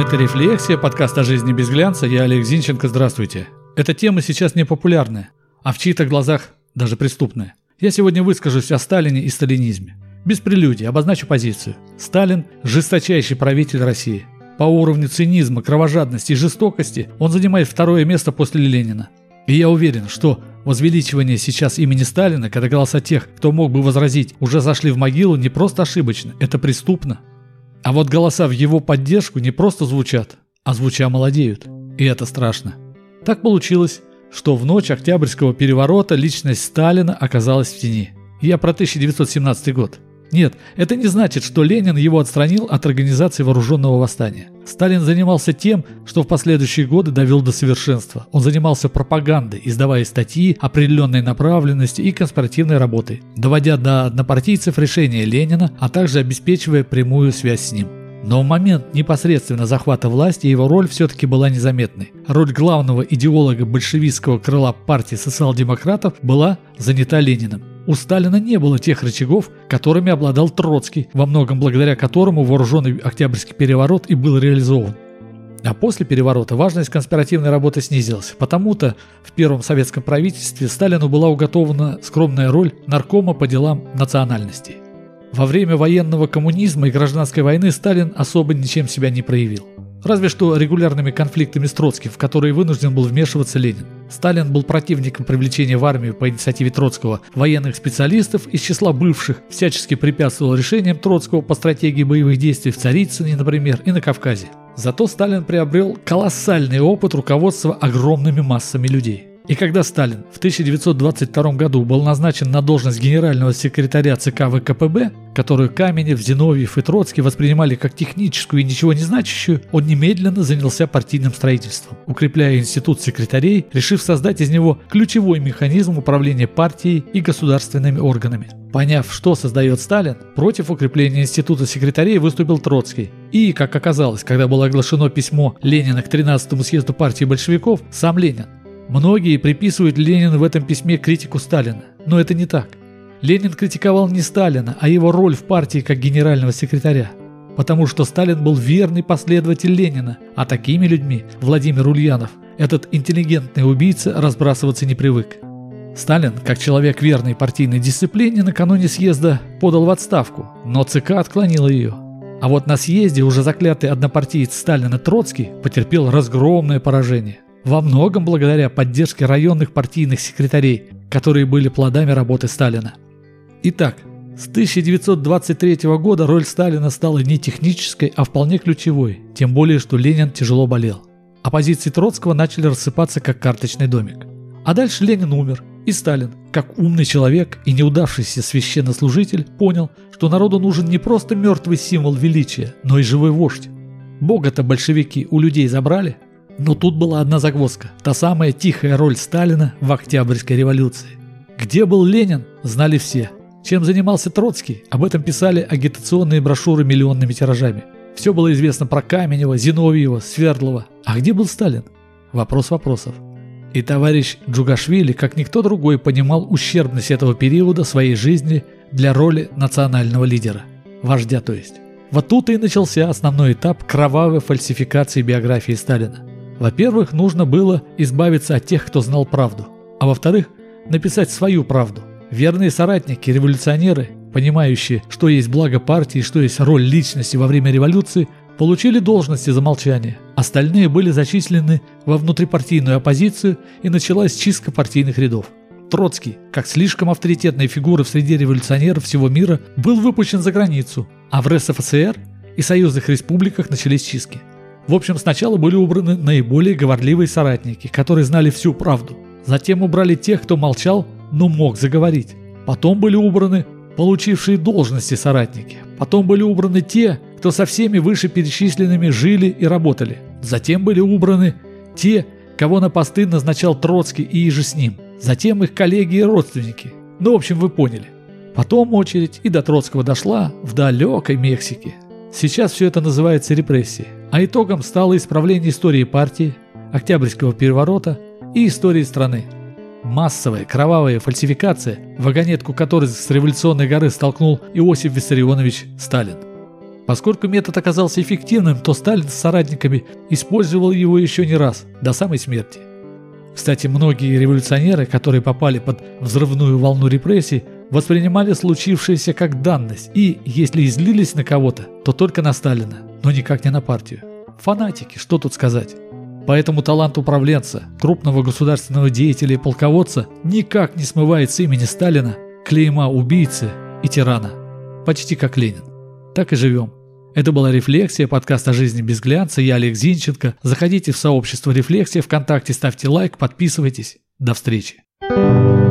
Это «Рефлексия», подкаст о жизни без глянца. Я Олег Зинченко, здравствуйте. Эта тема сейчас не популярная, а в чьих-то глазах даже преступная. Я сегодня выскажусь о Сталине и сталинизме. Без прелюдий обозначу позицию. Сталин – жесточайший правитель России. По уровню цинизма, кровожадности и жестокости он занимает второе место после Ленина. И я уверен, что возвеличивание сейчас имени Сталина, когда голоса тех, кто мог бы возразить, уже зашли в могилу, не просто ошибочно, это преступно. А вот голоса в его поддержку не просто звучат, а звуча молодеют. И это страшно. Так получилось, что в ночь Октябрьского переворота личность Сталина оказалась в тени. Я про 1917 год. Нет, это не значит, что Ленин его отстранил от организации вооруженного восстания. Сталин занимался тем, что в последующие годы довел до совершенства. Он занимался пропагандой, издавая статьи определенной направленности и конспиративной работой, доводя до однопартийцев решения Ленина, а также обеспечивая прямую связь с ним. Но в момент непосредственно захвата власти его роль все-таки была незаметной. Роль главного идеолога большевистского крыла партии социал-демократов была занята Лениным. У Сталина не было тех рычагов, которыми обладал Троцкий, во многом благодаря которому вооруженный Октябрьский переворот и был реализован. А после переворота важность конспиративной работы снизилась, потому-то в первом советском правительстве Сталину была уготована скромная роль наркома по делам национальностей. Во время военного коммунизма и гражданской войны Сталин особо ничем себя не проявил. Разве что регулярными конфликтами с Троцким, в которые вынужден был вмешиваться Ленин. Сталин был противником привлечения в армию по инициативе Троцкого военных специалистов из числа бывших, всячески препятствовал решениям Троцкого по стратегии боевых действий в Царицыне, например, и на Кавказе. Зато Сталин приобрел колоссальный опыт руководства огромными массами людей. И когда Сталин в 1922 году был назначен на должность генерального секретаря ЦК ВКПБ, которую Каменев, Зиновьев и Троцкий воспринимали как техническую и ничего не значащую, он немедленно занялся партийным строительством, укрепляя институт секретарей, решив создать из него ключевой механизм управления партией и государственными органами. Поняв, что создает Сталин, против укрепления института секретарей выступил Троцкий. И, как оказалось, когда было оглашено письмо Ленина к 13-му съезду партии большевиков, сам Ленин Многие приписывают Ленину в этом письме критику Сталина, но это не так. Ленин критиковал не Сталина, а его роль в партии как генерального секретаря. Потому что Сталин был верный последователь Ленина, а такими людьми Владимир Ульянов, этот интеллигентный убийца, разбрасываться не привык. Сталин, как человек верной партийной дисциплине, накануне съезда подал в отставку, но ЦК отклонил ее. А вот на съезде уже заклятый однопартиец Сталина Троцкий потерпел разгромное поражение. Во многом благодаря поддержке районных партийных секретарей, которые были плодами работы Сталина. Итак, с 1923 года роль Сталина стала не технической, а вполне ключевой, тем более, что Ленин тяжело болел. А позиции Троцкого начали рассыпаться как карточный домик. А дальше Ленин умер, и Сталин, как умный человек и неудавшийся священнослужитель, понял, что народу нужен не просто мертвый символ величия, но и живой вождь. Бога-то большевики у людей забрали, но тут была одна загвоздка. Та самая тихая роль Сталина в Октябрьской революции. Где был Ленин, знали все. Чем занимался Троцкий, об этом писали агитационные брошюры миллионными тиражами. Все было известно про Каменева, Зиновьева, Свердлова. А где был Сталин? Вопрос вопросов. И товарищ Джугашвили, как никто другой, понимал ущербность этого периода своей жизни для роли национального лидера. Вождя, то есть. Вот тут и начался основной этап кровавой фальсификации биографии Сталина. Во-первых, нужно было избавиться от тех, кто знал правду. А во-вторых, написать свою правду. Верные соратники, революционеры, понимающие, что есть благо партии, что есть роль личности во время революции, получили должности за молчание. Остальные были зачислены во внутрипартийную оппозицию и началась чистка партийных рядов. Троцкий, как слишком авторитетная фигура в среде революционеров всего мира, был выпущен за границу, а в РСФСР и союзных республиках начались чистки. В общем, сначала были убраны наиболее говорливые соратники, которые знали всю правду. Затем убрали тех, кто молчал, но мог заговорить. Потом были убраны получившие должности соратники. Потом были убраны те, кто со всеми вышеперечисленными жили и работали. Затем были убраны те, кого на посты назначал Троцкий и иже с ним. Затем их коллеги и родственники. Ну, в общем, вы поняли. Потом очередь и до Троцкого дошла в далекой Мексике. Сейчас все это называется репрессией. А итогом стало исправление истории партии, Октябрьского переворота и истории страны. Массовая кровавая фальсификация, вагонетку которой с революционной горы столкнул Иосиф Виссарионович Сталин. Поскольку метод оказался эффективным, то Сталин с соратниками использовал его еще не раз, до самой смерти. Кстати, многие революционеры, которые попали под взрывную волну репрессий, воспринимали случившееся как данность и, если излились на кого-то, то только на Сталина, но никак не на партию. Фанатики, что тут сказать. Поэтому талант управленца, крупного государственного деятеля и полководца никак не смывает с имени Сталина клейма убийцы и тирана. Почти как Ленин. Так и живем. Это была «Рефлексия», подкаст о жизни без глянца. Я Олег Зинченко. Заходите в сообщество «Рефлексия» ВКонтакте, ставьте лайк, подписывайтесь. До встречи. thank you